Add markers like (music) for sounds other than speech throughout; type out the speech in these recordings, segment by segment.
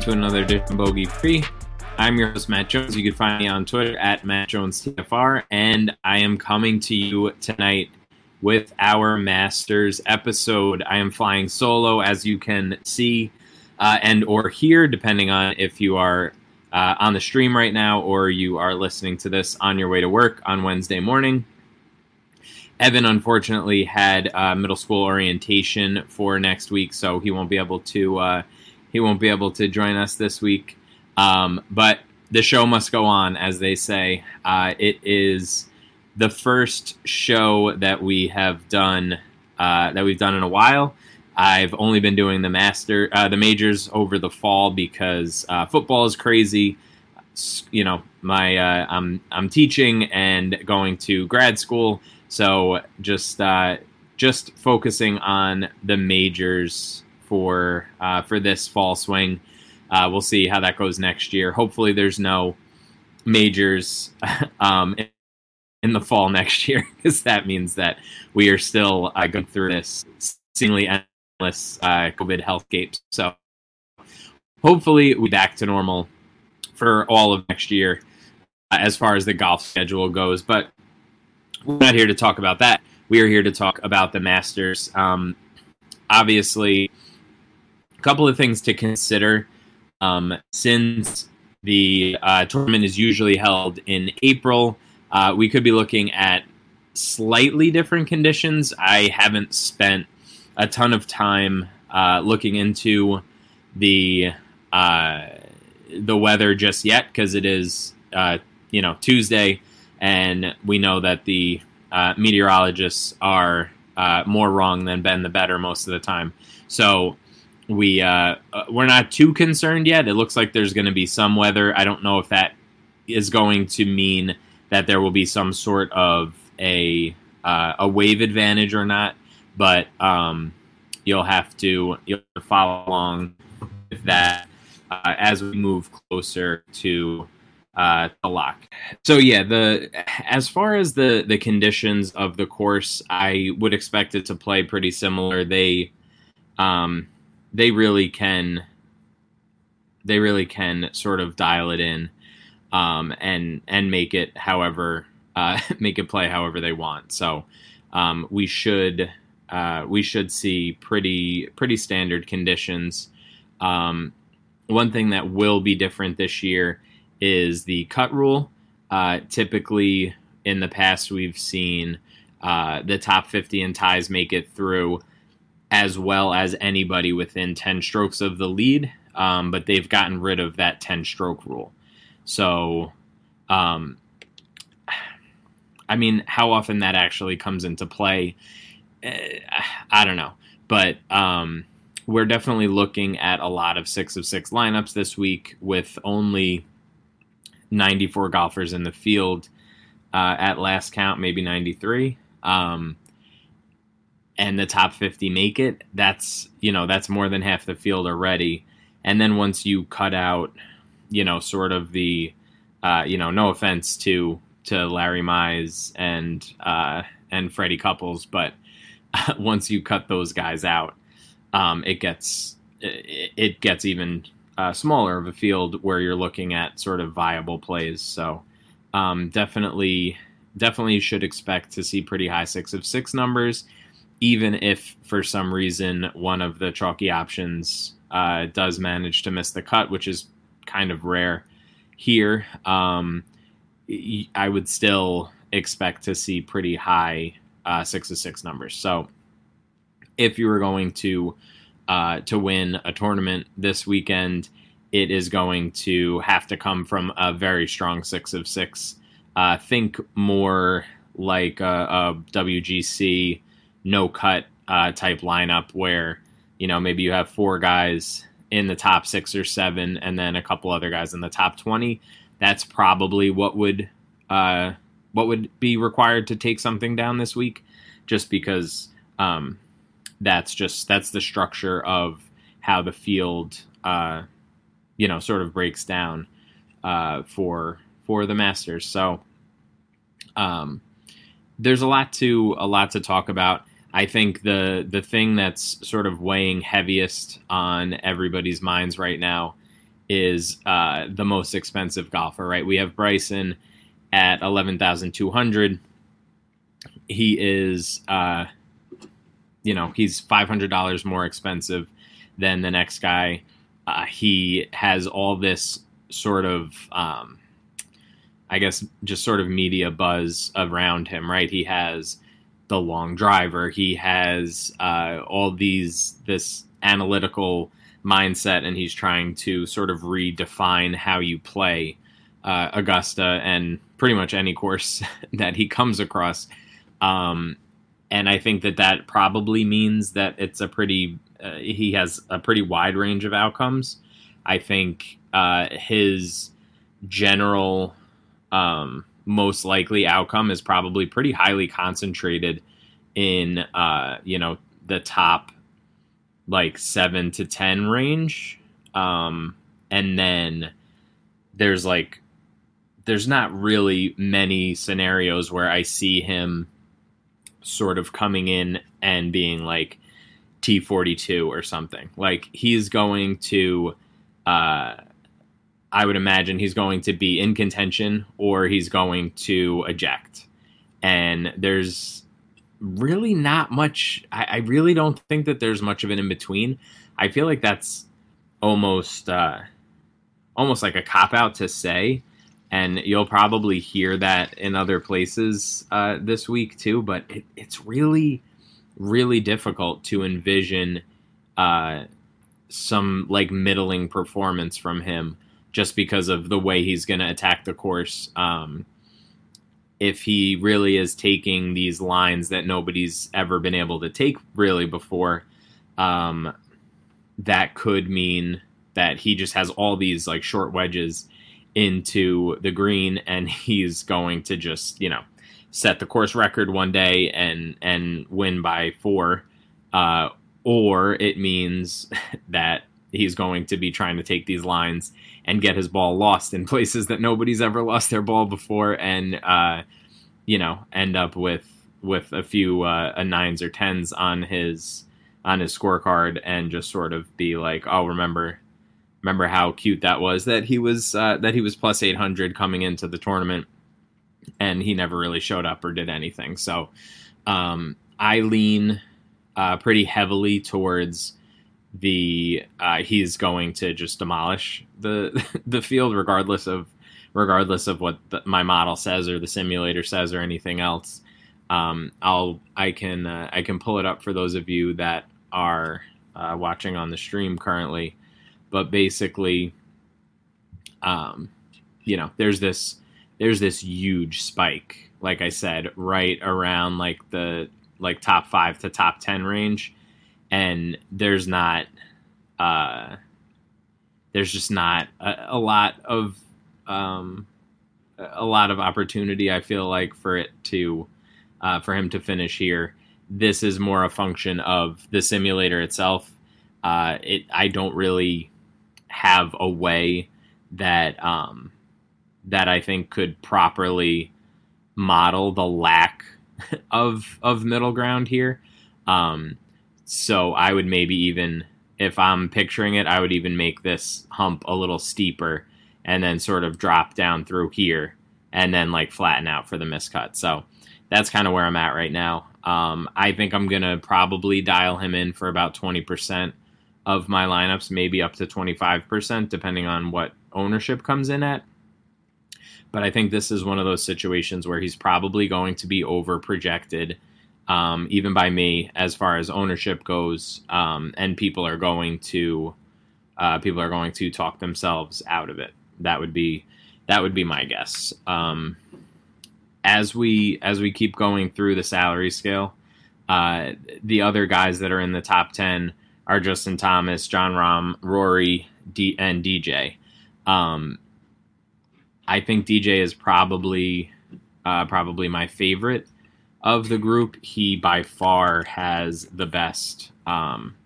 To another edition Bogey Free. I'm your host, Matt Jones. You can find me on Twitter at Matt Jones TFR, and I am coming to you tonight with our Masters episode. I am flying solo, as you can see uh, and or hear, depending on if you are uh, on the stream right now or you are listening to this on your way to work on Wednesday morning. Evan unfortunately had uh, middle school orientation for next week, so he won't be able to uh, he won't be able to join us this week. Um, but the show must go on, as they say. Uh, it is the first show that we have done uh, that we've done in a while. I've only been doing the master, uh, the majors over the fall because uh, football is crazy. You know, my uh, I'm I'm teaching and going to grad school, so just uh, just focusing on the majors for uh, for this fall swing. Uh, we'll see how that goes next year. Hopefully, there's no majors (laughs) um, in, the fall next year, (laughs) because that means that we are still uh, going through this seemingly endless uh, COVID health gape. So, hopefully, we back to normal for all of next year uh, as far as the golf schedule goes. But we're not here to talk about that. We are here to talk about the Masters. Um, obviously, couple of things to consider um, since the uh, tournament is usually held in April. Uh, we could be looking at slightly different conditions. I haven't spent a ton of time uh, looking into the uh, the weather just yet because it is uh, you know Tuesday, and we know that the uh, meteorologists are more wrong than Ben the better most of the time. So we uh, uh, we're not too concerned yet. It looks like there's going to be some weather. I don't know if that is going to mean that there will be some sort of a uh, a wave advantage or not, but um, you'll have to you'll have to follow along with that uh, as we move closer to uh, the lock. So yeah, the as far as the the conditions of the course, I would expect it to play pretty similar. They um, they really can they really can sort of dial it in um, and and make it however (laughs) uh, make it play however they want. So um, we should uh, we should see pretty pretty standard conditions. Um, one thing that will be different this year is the cut rule. Uh, typically, in the past, we've seen uh, the top 50 and ties make it through as well as anybody within 10 strokes of the lead, um, but they've gotten rid of that 10 stroke rule. So, um, I mean, how often that actually comes into play, eh, I don't know. But um, we're definitely looking at a lot of six of six lineups this week with only 94 golfers in the field uh, at last count, maybe 93. Um, and the top 50 make it, that's, you know, that's more than half the field already. And then once you cut out, you know, sort of the, uh, you know, no offense to to Larry Mize and uh, and Freddie Couples, but (laughs) once you cut those guys out, um, it gets it, it gets even uh, smaller of a field where you're looking at sort of viable plays. So um, definitely, definitely should expect to see pretty high six of six numbers even if for some reason one of the chalky options uh, does manage to miss the cut, which is kind of rare here, um, I would still expect to see pretty high uh, six of six numbers. So if you were going to uh, to win a tournament this weekend, it is going to have to come from a very strong six of six. Uh, think more like a, a WGC no cut uh, type lineup where you know maybe you have four guys in the top six or seven, and then a couple other guys in the top twenty. That's probably what would uh, what would be required to take something down this week, just because um, that's just that's the structure of how the field uh, you know sort of breaks down uh, for for the Masters. So um, there's a lot to a lot to talk about. I think the the thing that's sort of weighing heaviest on everybody's minds right now is uh, the most expensive golfer. Right, we have Bryson at eleven thousand two hundred. He is, uh, you know, he's five hundred dollars more expensive than the next guy. Uh, he has all this sort of, um, I guess, just sort of media buzz around him. Right, he has the long driver. He has uh, all these this analytical mindset, and he's trying to sort of redefine how you play uh, Augusta and pretty much any course (laughs) that he comes across. Um, and I think that that probably means that it's a pretty uh, he has a pretty wide range of outcomes. I think uh, his general um, most likely outcome is probably pretty highly concentrated in uh, you know the top like seven to ten range, um, and then there's like there's not really many scenarios where I see him sort of coming in and being like T42 or something. Like he's going to uh I would imagine he's going to be in contention or he's going to eject. And there's really not much. I, I really don't think that there's much of an in between. I feel like that's almost uh, almost like a cop out to say, and you'll probably hear that in other places uh, this week too. But it, it's really, really difficult to envision uh, some like middling performance from him just because of the way he's going to attack the course. Um, if he really is taking these lines that nobody's ever been able to take really before, um, that could mean that he just has all these like short wedges into the green and (laughs) he's going to just, you know, set the course record one day and and win by four. Uh, or it means (laughs) that he's going to be trying to take these lines and get his ball lost in (laughs) places that nobody's ever lost their ball before, and uh, you know end up with with a few uh, nines or tens on his on his scorecard, and just sort of be like, oh, remember remember how cute that was that he was uh, that he was plus 800 coming into the tournament and he never really showed up or did anything. So um, i lean uh, pretty heavily towards the uh, he's going to just demolish the (laughs) the field regardless of regardless of what the, my model says or the simulator says or anything else. Um, I'll I can uh, I can pull it up for those of you that are uh, watching on the stream currently, but basically, um, you know, there's this there's this huge spike, like I said, right around like the like top five to top ten range and there's not uh, there's just not a, a lot of um, a lot of opportunity. I feel like for it to uh, for him to finish here. This is more a function of the simulator itself. Uh, it I don't really have a way that um, that I think could properly model the lack (laughs) of of middle ground here. Um, so I would maybe even, if I'm picturing it, I would even make this hump a little steeper and then sort of drop down through here and then like flatten out for the miscut. So that's kind of where I'm at right now. Um, I think I'm going to probably dial him in for about 20% of my lineups, maybe up to 25%, depending on what ownership comes in at. But I think this is one of those situations where he's probably going to be over projected um, even by me, as far as ownership goes, um, and people are going to uh, people are going to talk themselves out of it. That would be that would be my guess. Um, as we as we keep going through the salary scale, uh, the other guys that are in the top ten are Justin Thomas, Jon Rahm Rory, D- and DJ. Um, I think DJ is probably uh, probably my favorite of the group. He by far has the best um,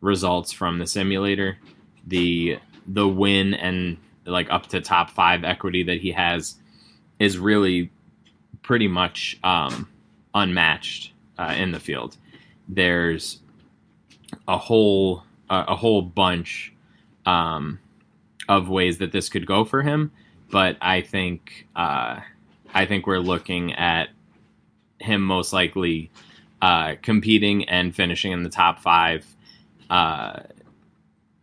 results from the simulator. The the win and like up to top five equity that he has is really pretty much um, unmatched uh, in the field. There's a whole uh, a whole bunch um, of ways that this could go for him, but I think uh, I think we're looking at him most likely uh, competing and finishing in the top five. Uh,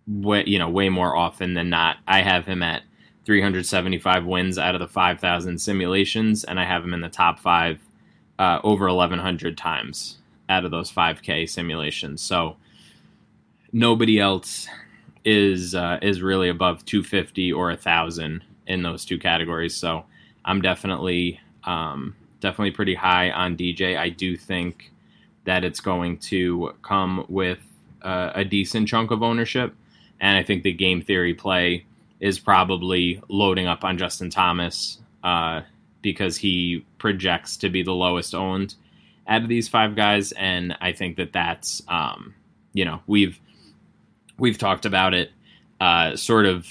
way, you know, way more often than not. I have him at 375 wins out of the 5,000 simulations, and I have him in the top five uh, over 1,100 times out of those 5K simulations. So nobody else is uh, is really above 250 or a thousand in those two categories. So I'm definitely um, definitely pretty high on DJ. I do think that it's going to come with uh, a decent chunk of ownership, and I think the game theory play is probably loading up on Justin Thomas uh, because he projects to be the lowest owned out of these five guys, and I think that that's um, you know we've we've talked about it uh, sort of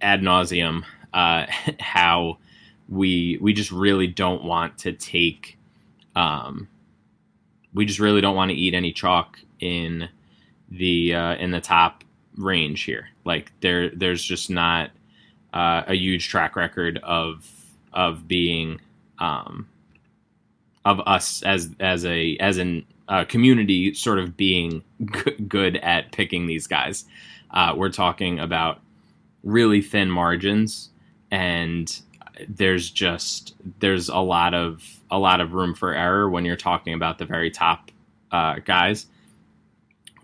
ad nauseum uh, (laughs) how we we just really don't want to take um, we just really don't want to eat any chalk in the uh, in the top range here. Like there there's just not uh, a huge track record of of being um, of us as as a as an uh, community sort of being g- good at picking these guys. Uh, we're talking about really thin margins and there's just there's a lot of a lot of room for error when you're talking about the very top uh, guys.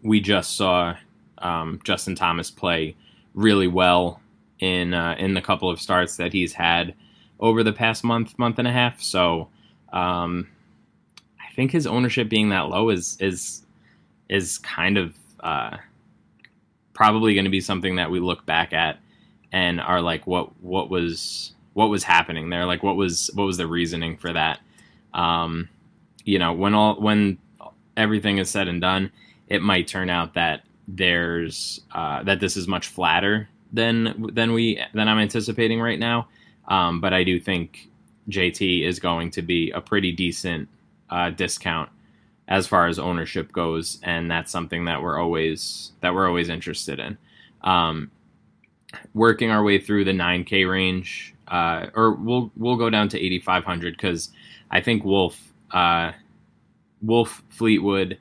We just saw um, Justin Thomas play really well in uh, in the couple of starts that he's had over the past month month and a half. So um, I think his ownership being that low is is is kind of uh, probably going to be something that we look back at and are like, what what was what was happening there? Like what was what was the reasoning for that? Um, you know, when all when everything is said and done, it might turn out that there's uh, that this is much flatter than than we than I'm anticipating right now. Um, but I do think JT is going to be a pretty decent uh, discount as far as ownership goes, and that's something that we're always that we're always interested in. Um, working our way through the 9K range, uh, or we'll we'll go down to 8,500 because I think Wolff, uh, Wolff, Fleetwood,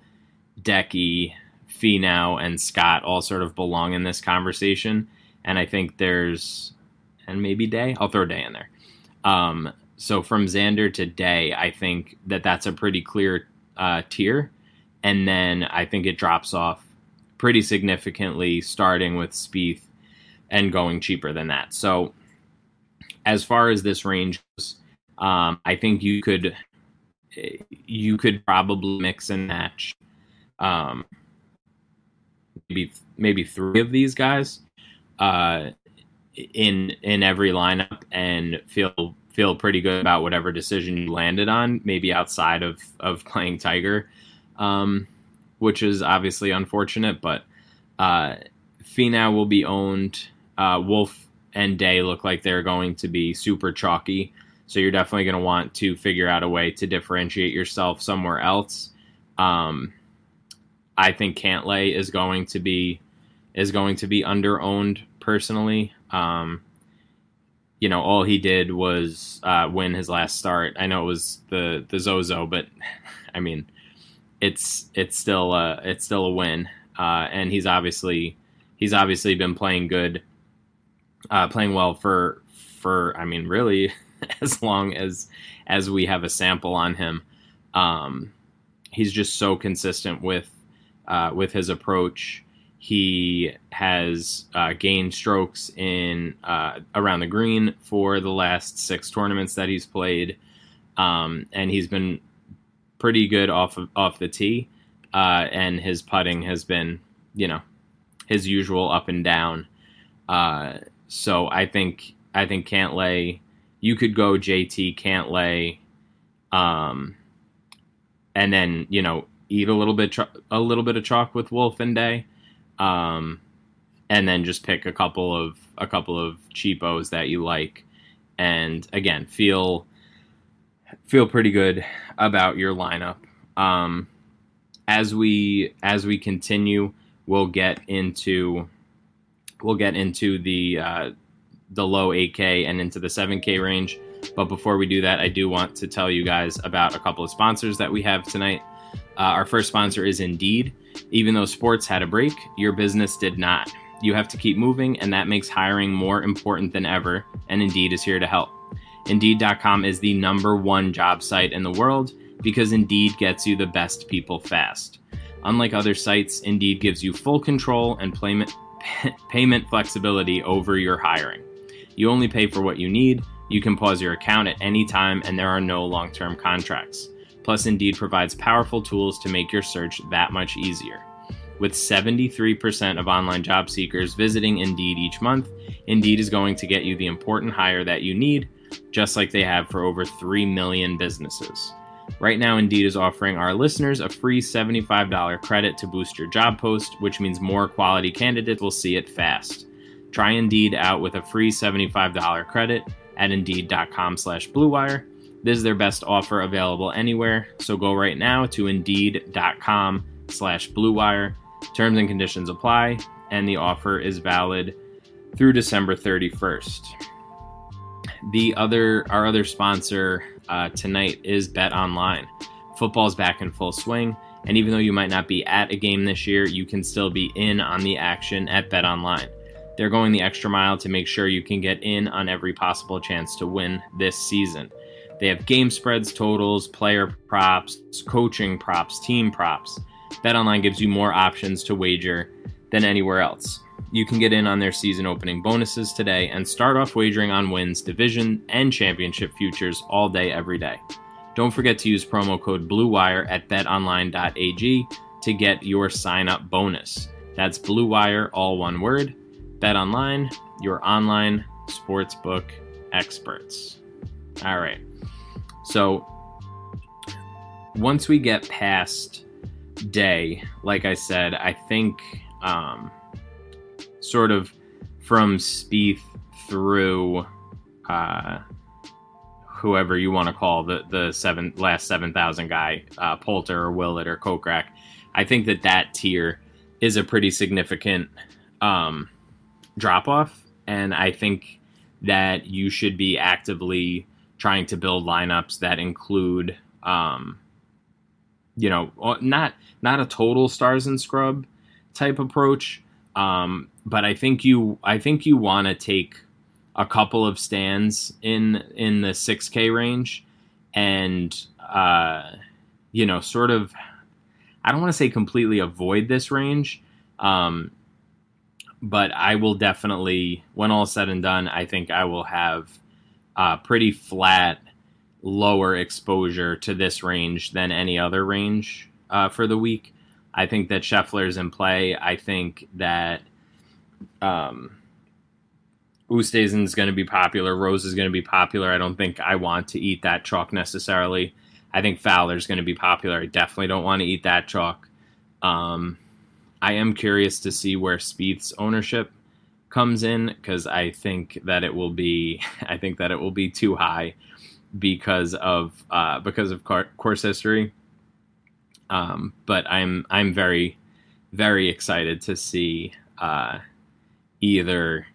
Decky, Finau, and Scott all sort of belong in this conversation, and I think there's and maybe Day. I'll throw Day in there. Um, so from Xander to Day, I think that that's a pretty clear uh, tier, and then I think it drops off pretty significantly, starting with Spieth and going cheaper than that. So as far as this range um, I think you could you could probably mix and match um, maybe maybe three of these guys uh, in in every lineup and feel feel pretty good about whatever decision you landed on. Maybe outside of of (laughs) playing Tiger, um, which is obviously unfortunate, but uh, Finau will be owned. Uh, Wolff and Day look like they're going to be super chalky. So you're definitely going to want to figure out a way to differentiate yourself somewhere else. Um, I think Cantlay is going to be is going to be under owned personally. Um, you know, all he did was uh, win his last start. I know it was the the Zozo, but (laughs) I mean, it's it's still a, it's still a win, uh, and he's obviously he's obviously been playing good uh, playing well for for I mean really (laughs) as long as as we have a sample on him. Um, he's just so consistent with uh, with his approach. He has uh, gained strokes in uh, around the green for the last six tournaments that he's played, um, and he's been pretty good off of, off the tee. Uh, and his putting has been, you know, his usual up and down. So I think I think Cantlay, you could go JT Cantlay, um, and then you know eat a little bit a little bit of chalk with Wolff and Day, um, and then just pick a couple of a couple of cheapos that you like, and again feel feel pretty good about your lineup. Um, as we as we continue, we'll get into we'll get into the uh, the low 8K and into the 7K range. But before we do that, I do want to tell you guys about a couple of sponsors that we have tonight. Uh, our first sponsor is Indeed. Even though sports had a break, your business did not. You have to keep moving, and that makes hiring more important than ever, and Indeed is here to help. Indeed.com is the number one job site in the world because Indeed gets you the best people fast. Unlike other sites, Indeed gives you full control and payment, (laughs) payment flexibility over your hiring. You only pay for what you need, you can pause your account at any time, and there are no long term contracts. Plus, Indeed provides powerful tools to make your search that much easier. With 73% of online job seekers visiting Indeed each month, Indeed is going to get you the important hire that you need, just like they have for over 3 million businesses. Right now, Indeed is offering our listeners a free $75 credit to boost your job post, which means more quality candidates will see it fast. Try Indeed out with a free $75 credit at Indeed.com slash BlueWire. This is their best offer available anywhere, so go right now to Indeed.com slash BlueWire. Terms and conditions apply, and the offer is valid through December 31st. The other, our other sponsor uh, tonight is Bet Online. Football's back in full swing, and even though you might not be at a game this year, you can still be in on the action at Bet Online. They're going the extra mile to make sure you can get in on every possible chance to win this season. They have game spreads, totals, player props, coaching props, team props. BetOnline gives you more options to wager than anywhere else. You can get in on their season opening bonuses today and start off wagering on wins, division, and championship futures all day, every day. Don't forget to use promo code BLUEWIRE at betonline.ag to get your sign up bonus. That's BLUEWIRE, all one word. BetOnline, your online sportsbook experts. All right. So once we get past day, like I said, I think um, sort of from Spieth through uh, whoever you want to call the the seven last seven thousand guy, uh, Poulter or Willett or Kokrak. I think that that tier is a pretty significant um, drop off, and I think that you should be actively trying to build lineups that include, um, you know, not not a total stars and scrub type approach, um, but I think you I think you want to take a couple of stands in in the 6K range, and uh, you know, sort of. I don't want to say completely avoid this range, um, but I will definitely, when all said and done, I think I will have uh, pretty flat, lower exposure to this range than any other range uh, for the week. I think that Scheffler's in play. I think that um, Oosthuizen is going to be popular. Rose is going to be popular. I don't think I want to eat that chalk necessarily. I think Fowler's going to be popular. I definitely don't want to eat that chalk. Um, I am curious to see where Spieth's ownership comes in because I think that it will be (laughs) I think that it will be too high because of uh, because of course history. Um, but I'm I'm very very excited to see uh, either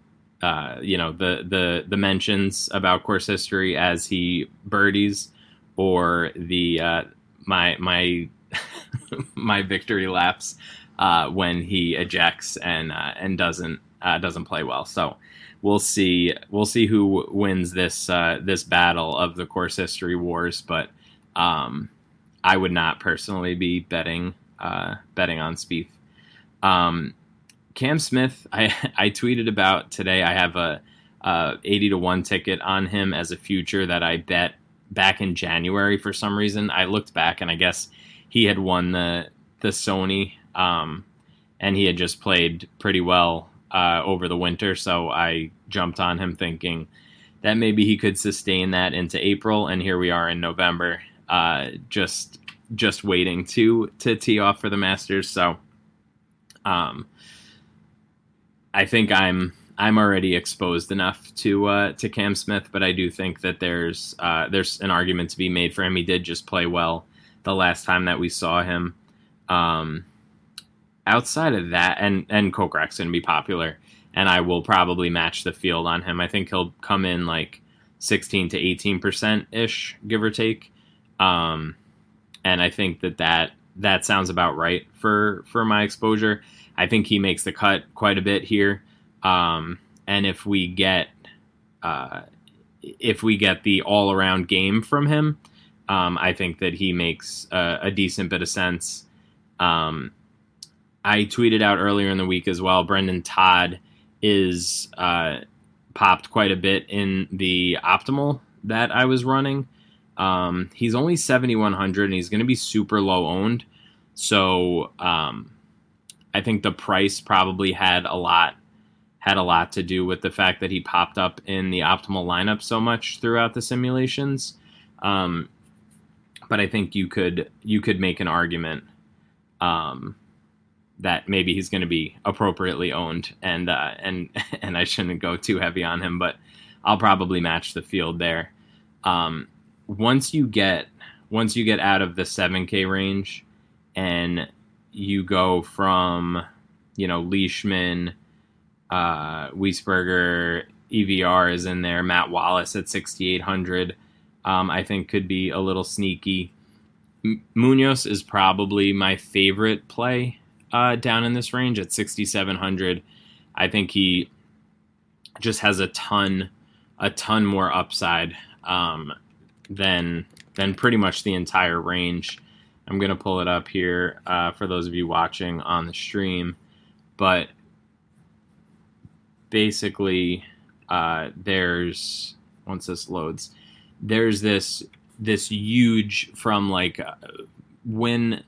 uh, you know the the the mentions about course history as he birdies or the uh, my my (laughs) my victory laps uh, when he ejects and uh, and doesn't uh, doesn't play well. So we'll see we'll see who wins this uh, this battle of the course history wars. But um, I would not personally be betting betting on Spieth. Um, Cam Smith, I (laughs) I tweeted about today. I have a, a eighty to one ticket on him as a future that I bet back in January for some reason. I looked back and I guess he had won the the Sony, um, and he had just played pretty well uh, over the winter. So I jumped on him thinking that maybe he could sustain that into April, and here we are in November, uh, just just waiting to to tee off for the Masters. So, um, I think I'm I'm already exposed enough to uh, to Cam Smith, but I do think that there's uh, there's an argument to be made for him. He did just play well the last time that we saw him. Um, outside of that, and and Kokrak's going to be popular, and I will probably match the field on him. I think he'll come in like 16 to 18 percent ish, give or take. Um, and I think that that that sounds about right for for my exposure. I think he makes the cut quite a bit here, um, and if we get uh, if we get the all around game from him, um, I think that he makes a, a decent bit of sense. Um, I tweeted out earlier in the week as well. Brendon Todd is uh, popped quite a bit in the optimal that I was running. Um, he's only 7,100 and he's going to be super low owned. So um, I think the price probably had a lot had a lot to do with the fact that he popped up in the optimal lineup so much throughout the simulations. Um, but I think you could you could make an argument um, that maybe he's going to be appropriately owned, and uh, and (laughs) and I shouldn't go too heavy on him, but I'll probably match the field there. Um, once you get once you get out of the 7K range, and you go from you know Leishman, uh, Wiesberger, EVR is in there, Matt Wallace at 6,800 um, I think could be a little sneaky. M- Munoz is probably my favorite play uh, down in this range at 6,700. I think he just has a ton, a ton more upside um, than than pretty much the entire range. I'm gonna pull it up here uh, for those of you watching on the stream, but basically, uh, there's once this loads, there's this this huge from like uh, when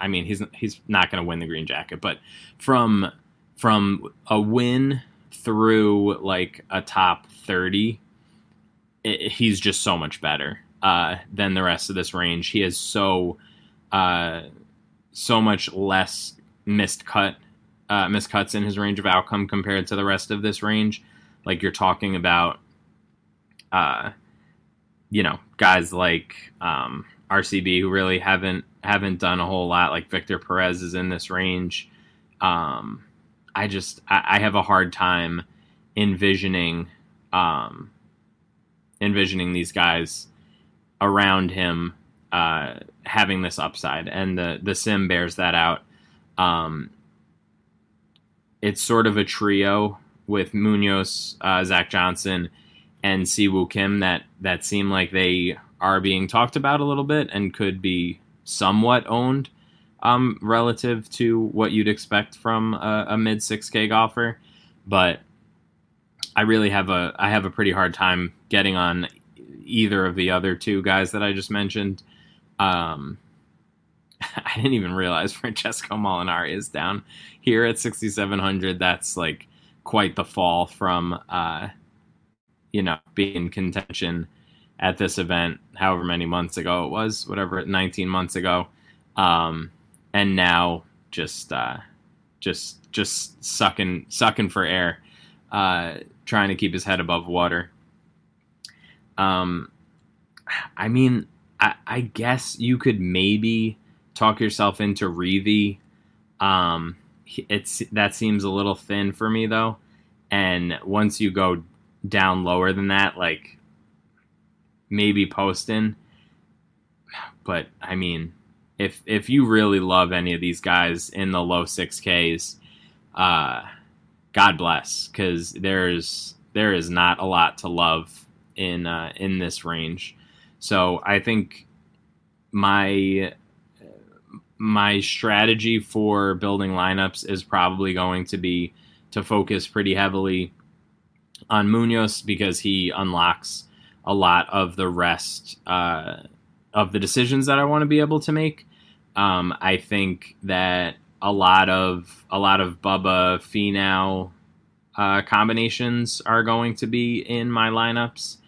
I mean he's he's not going to win the green jacket, but from from a win through like a top 30 it, he's just so much better uh, than the rest of this range. He is so uh, so much less missed cut uh, miscuts in his range of outcome compared to the rest of this range like you're talking about uh, you know guys like um, RCB who really haven't haven't done a whole lot. Like Victor Perez is in this range. Um, I just I, I, have a hard time envisioning um, envisioning these guys around him uh, having this upside, and the the sim bears that out. Um, it's sort of a trio with Munoz, uh, Zach Johnson, and Siwoo Kim that that seem like they are being talked about a little bit and could be somewhat owned um, relative to what you'd expect from a, a mid 6K golfer. But I really have a I have a pretty hard time getting on either of the other two guys that I just mentioned. Um, (laughs) I didn't even realize (laughs) Francesco Molinari is down here at 6,700. That's like quite the fall from uh, you know, be in contention at this event, however many months ago it was, whatever, 19 months ago, um, and now just uh, just just sucking sucking for air, uh, trying to keep his head above water. Um, I mean, I, I guess you could maybe talk yourself into Reavie. Um, it's that seems a little thin for me though, and once you go down lower than that, like maybe Poston. But I mean, if if you really love any of these guys in the low six Ks, uh, God bless, because there's there is not a lot to love in uh, in this range. So I think my my strategy for building lineups is probably going to be to focus pretty heavily on Munoz because he unlocks a lot of the rest uh, of the decisions that I want to be able to make. Um, I think that a lot of a lot of Bubba Finau uh, combinations are going to be in my lineups,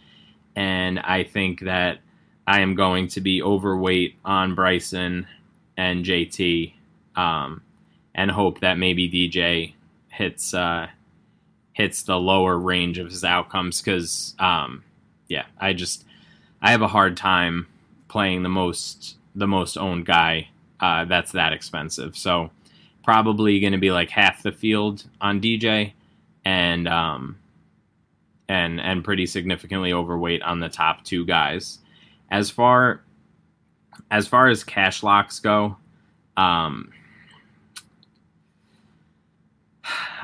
and I think that I am going to be overweight on Bryson and JT, um, and hope that maybe DJ hits uh, hits the lower range of his outcomes because um, yeah, I just I have a hard time playing the most the most owned guy uh, that's that expensive. So probably going to be like half the field on DJ and um and and pretty significantly overweight on the top two guys. As far as far as cash locks go, um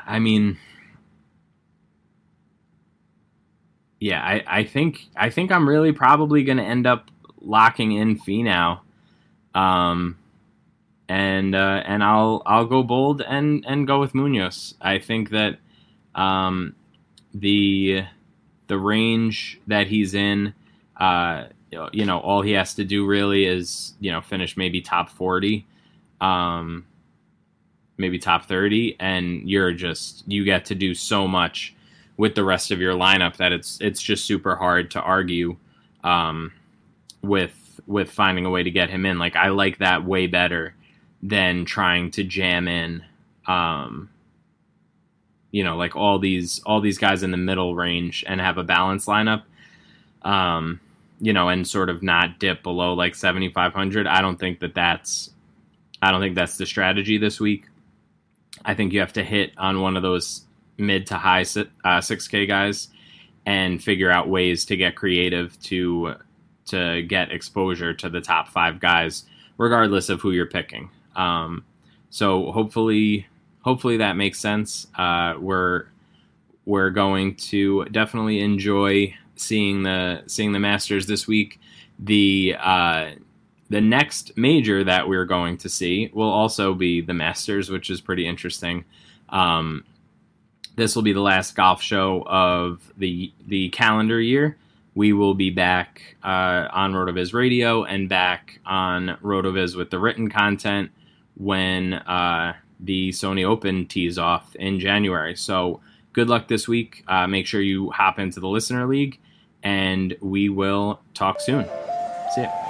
I mean yeah, I, I think I think I'm really probably going to end up locking in Finau, um, and uh, and I'll I'll go bold and and go with Munoz. I think that um, the the range that he's in, uh, you know, all he has to do really is you know finish maybe top forty, um, maybe top thirty, and you're just you get to do so much with the rest of your lineup that it's it's just super hard to argue um, with with finding a way to get him in. Like I like that way better than trying to jam in um, you know like all these all these guys in the middle range and have a balanced lineup um, you know and sort of not dip below like 7500 i don't think that that's i don't think that's the strategy this week i think you have to hit on one of those mid to high uh, 6K guys and figure out ways to get creative to to get exposure to the top five guys, regardless of who you're picking. Um, so hopefully, hopefully that makes sense. Uh, we're we're going to definitely enjoy seeing the seeing the Masters this week. The uh, the next major that we're going to see will also be the Masters, which is pretty interesting. Um, this will be the last golf show of the the calendar year. We will be back uh, on RotoViz Radio and back on RotoViz with the written content when uh, the Sony Open tees off in January. So good luck this week. Uh, make sure you hop into the Listener League, and we will talk soon. See ya.